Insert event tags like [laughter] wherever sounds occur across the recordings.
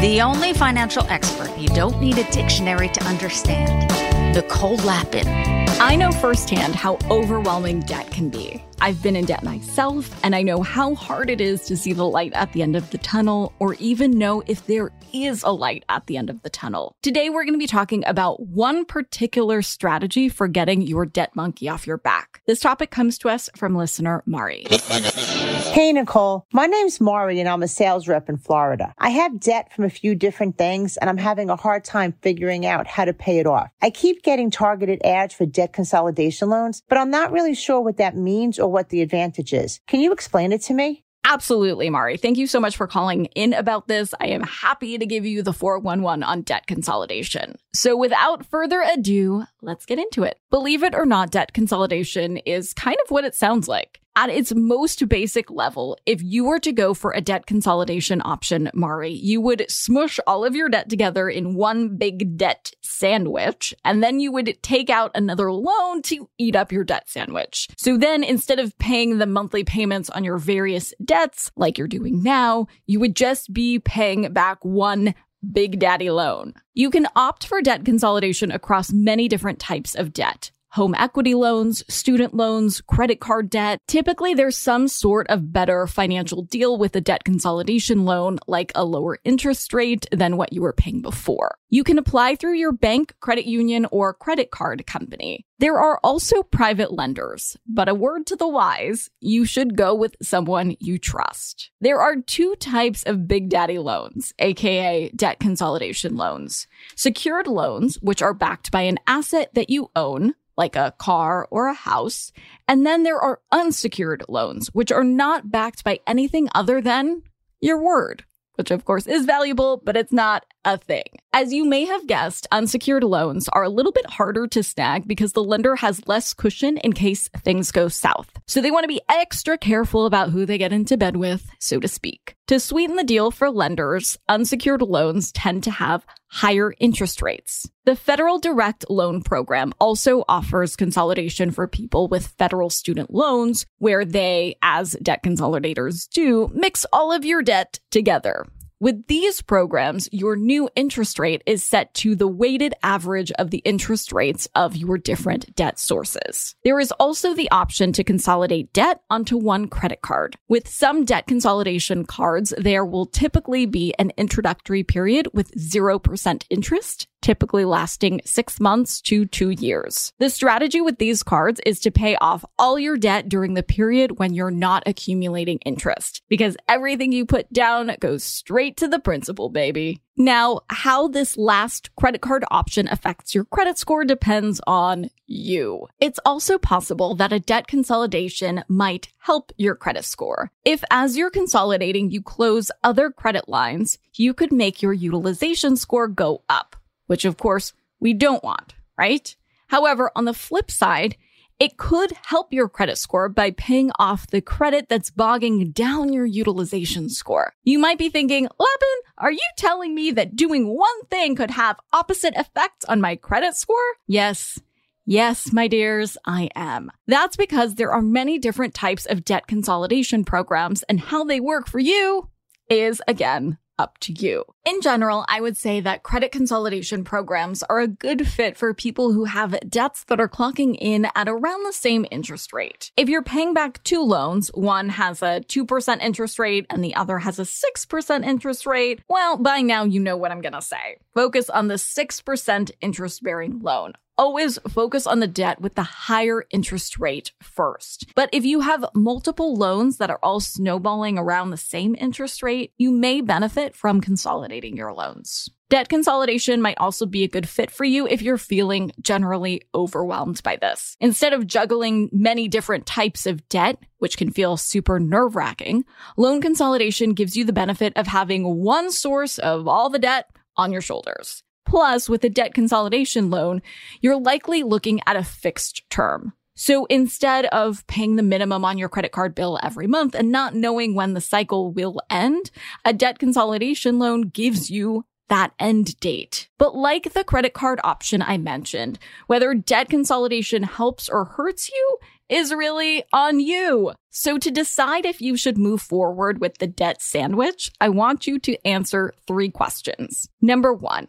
The only financial expert you don't need a dictionary to understand. Nicole Lapin. I know firsthand how overwhelming debt can be. I've been in debt myself, and I know how hard it is to see the light at the end of the tunnel or even know if there is a light at the end of the tunnel. Today, we're going to be talking about one particular strategy for getting your debt monkey off your back. This topic comes to us from listener Mari. [laughs] Hey, Nicole. My name's Mari and I'm a sales rep in Florida. I have debt from a few different things and I'm having a hard time figuring out how to pay it off. I keep getting targeted ads for debt consolidation loans, but I'm not really sure what that means or what the advantage is. Can you explain it to me? Absolutely, Mari. Thank you so much for calling in about this. I am happy to give you the 411 on debt consolidation. So, without further ado, let's get into it. Believe it or not, debt consolidation is kind of what it sounds like. At its most basic level, if you were to go for a debt consolidation option, Mari, you would smush all of your debt together in one big debt sandwich, and then you would take out another loan to eat up your debt sandwich. So then instead of paying the monthly payments on your various debts like you're doing now, you would just be paying back one Big Daddy loan. You can opt for debt consolidation across many different types of debt home equity loans, student loans, credit card debt. Typically, there's some sort of better financial deal with a debt consolidation loan, like a lower interest rate than what you were paying before. You can apply through your bank, credit union, or credit card company. There are also private lenders, but a word to the wise, you should go with someone you trust. There are two types of Big Daddy loans, aka debt consolidation loans. Secured loans, which are backed by an asset that you own, like a car or a house. And then there are unsecured loans, which are not backed by anything other than your word, which of course is valuable, but it's not a thing. As you may have guessed, unsecured loans are a little bit harder to snag because the lender has less cushion in case things go south. So they want to be extra careful about who they get into bed with, so to speak. To sweeten the deal for lenders, unsecured loans tend to have higher interest rates. The Federal Direct Loan Program also offers consolidation for people with federal student loans, where they, as debt consolidators do, mix all of your debt together. With these programs, your new interest rate is set to the weighted average of the interest rates of your different debt sources. There is also the option to consolidate debt onto one credit card. With some debt consolidation cards, there will typically be an introductory period with 0% interest typically lasting six months to two years. The strategy with these cards is to pay off all your debt during the period when you're not accumulating interest because everything you put down goes straight to the principal, baby. Now, how this last credit card option affects your credit score depends on you. It's also possible that a debt consolidation might help your credit score. If as you're consolidating, you close other credit lines, you could make your utilization score go up which of course we don't want, right? However, on the flip side, it could help your credit score by paying off the credit that's bogging down your utilization score. You might be thinking, Lapin, are you telling me that doing one thing could have opposite effects on my credit score? Yes. Yes, my dears, I am. That's because there are many different types of debt consolidation programs, and how they work for you is, again, up to you. In general, I would say that credit consolidation programs are a good fit for people who have debts that are clocking in at around the same interest rate. If you're paying back two loans, one has a 2% interest rate and the other has a 6% interest rate, well, by now you know what I'm gonna say. Focus on the 6% interest bearing loan always focus on the debt with the higher interest rate first. But if you have multiple loans that are all snowballing around the same interest rate, you may benefit from consolidating your loans. Debt consolidation might also be a good fit for you if you're feeling generally overwhelmed by this. Instead of juggling many different types of debt, which can feel super nerve wracking, loan consolidation gives you the benefit of having one source of all the debt on your shoulders. Plus, with a debt consolidation loan, you're likely looking at a fixed term. So instead of paying the minimum on your credit card bill every month and not knowing when the cycle will end, a debt consolidation loan gives you that end date. But like the credit card option I mentioned, whether debt consolidation helps or hurts you is really on you. So to decide if you should move forward with the debt sandwich, I want you to answer three questions. Number one,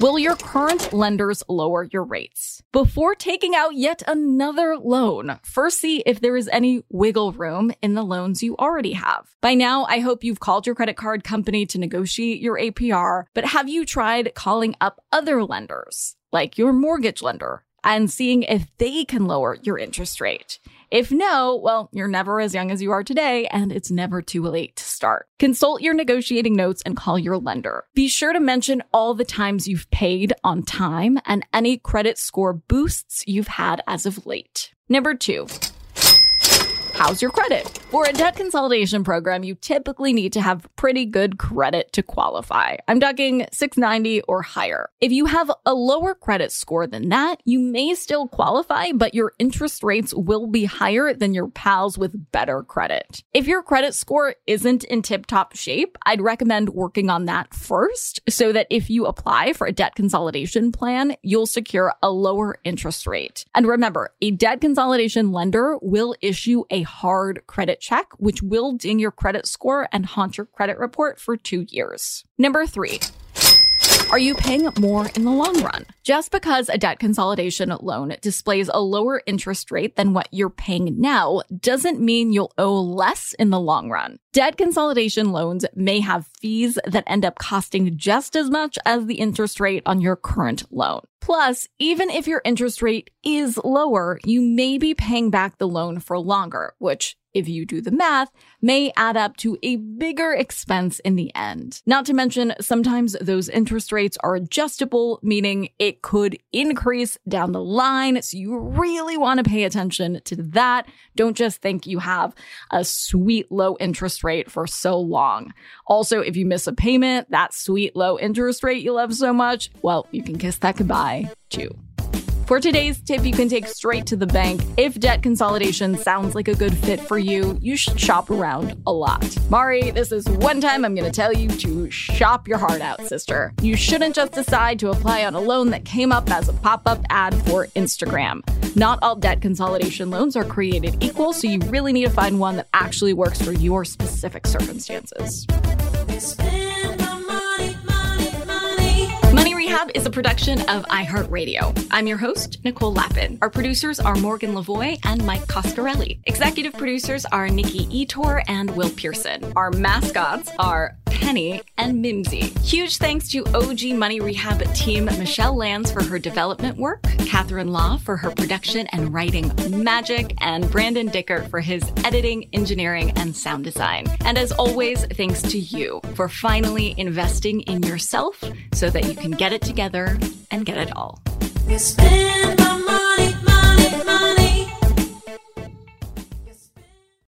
Will your current lenders lower your rates? Before taking out yet another loan, first see if there is any wiggle room in the loans you already have. By now, I hope you've called your credit card company to negotiate your APR, but have you tried calling up other lenders, like your mortgage lender, and seeing if they can lower your interest rate? If no, well, you're never as young as you are today, and it's never too late to start. Consult your negotiating notes and call your lender. Be sure to mention all the times you've paid on time and any credit score boosts you've had as of late. Number two, how's your credit? For a debt consolidation program, you typically need to have pretty good credit to qualify. I'm talking 690 or higher. If you have a lower credit score than that, you may still qualify, but your interest rates will be higher than your pals with better credit. If your credit score isn't in tip top shape, I'd recommend working on that first so that if you apply for a debt consolidation plan, you'll secure a lower interest rate. And remember, a debt consolidation lender will issue a hard credit check, which will ding your credit score and haunt your credit report for two years. Number three. Are you paying more in the long run? Just because a debt consolidation loan displays a lower interest rate than what you're paying now doesn't mean you'll owe less in the long run. Debt consolidation loans may have fees that end up costing just as much as the interest rate on your current loan. Plus, even if your interest rate is lower, you may be paying back the loan for longer, which if you do the math, may add up to a bigger expense in the end. Not to mention, sometimes those interest rates are adjustable, meaning it could increase down the line. So you really want to pay attention to that. Don't just think you have a sweet low interest rate for so long. Also, if you miss a payment, that sweet low interest rate you love so much, well, you can kiss that goodbye For today's tip, you can take straight to the bank. If debt consolidation sounds like a good fit for you, you should shop around a lot. Mari, this is one time I'm going to tell you to shop your heart out, sister. You shouldn't just decide to apply on a loan that came up as a pop up ad for Instagram. Not all debt consolidation loans are created equal, so you really need to find one that actually works for your specific circumstances. Is a production of iHeartRadio. I'm your host, Nicole Lapin. Our producers are Morgan Lavoie and Mike Coscarelli. Executive producers are Nikki Etor and Will Pearson. Our mascots are Penny and Mimsy. Huge thanks to OG Money Rehab team Michelle Lands for her development work, Catherine Law for her production and writing magic, and Brandon Dicker for his editing, engineering, and sound design. And as always, thanks to you for finally investing in yourself so that you can get it together and get it all.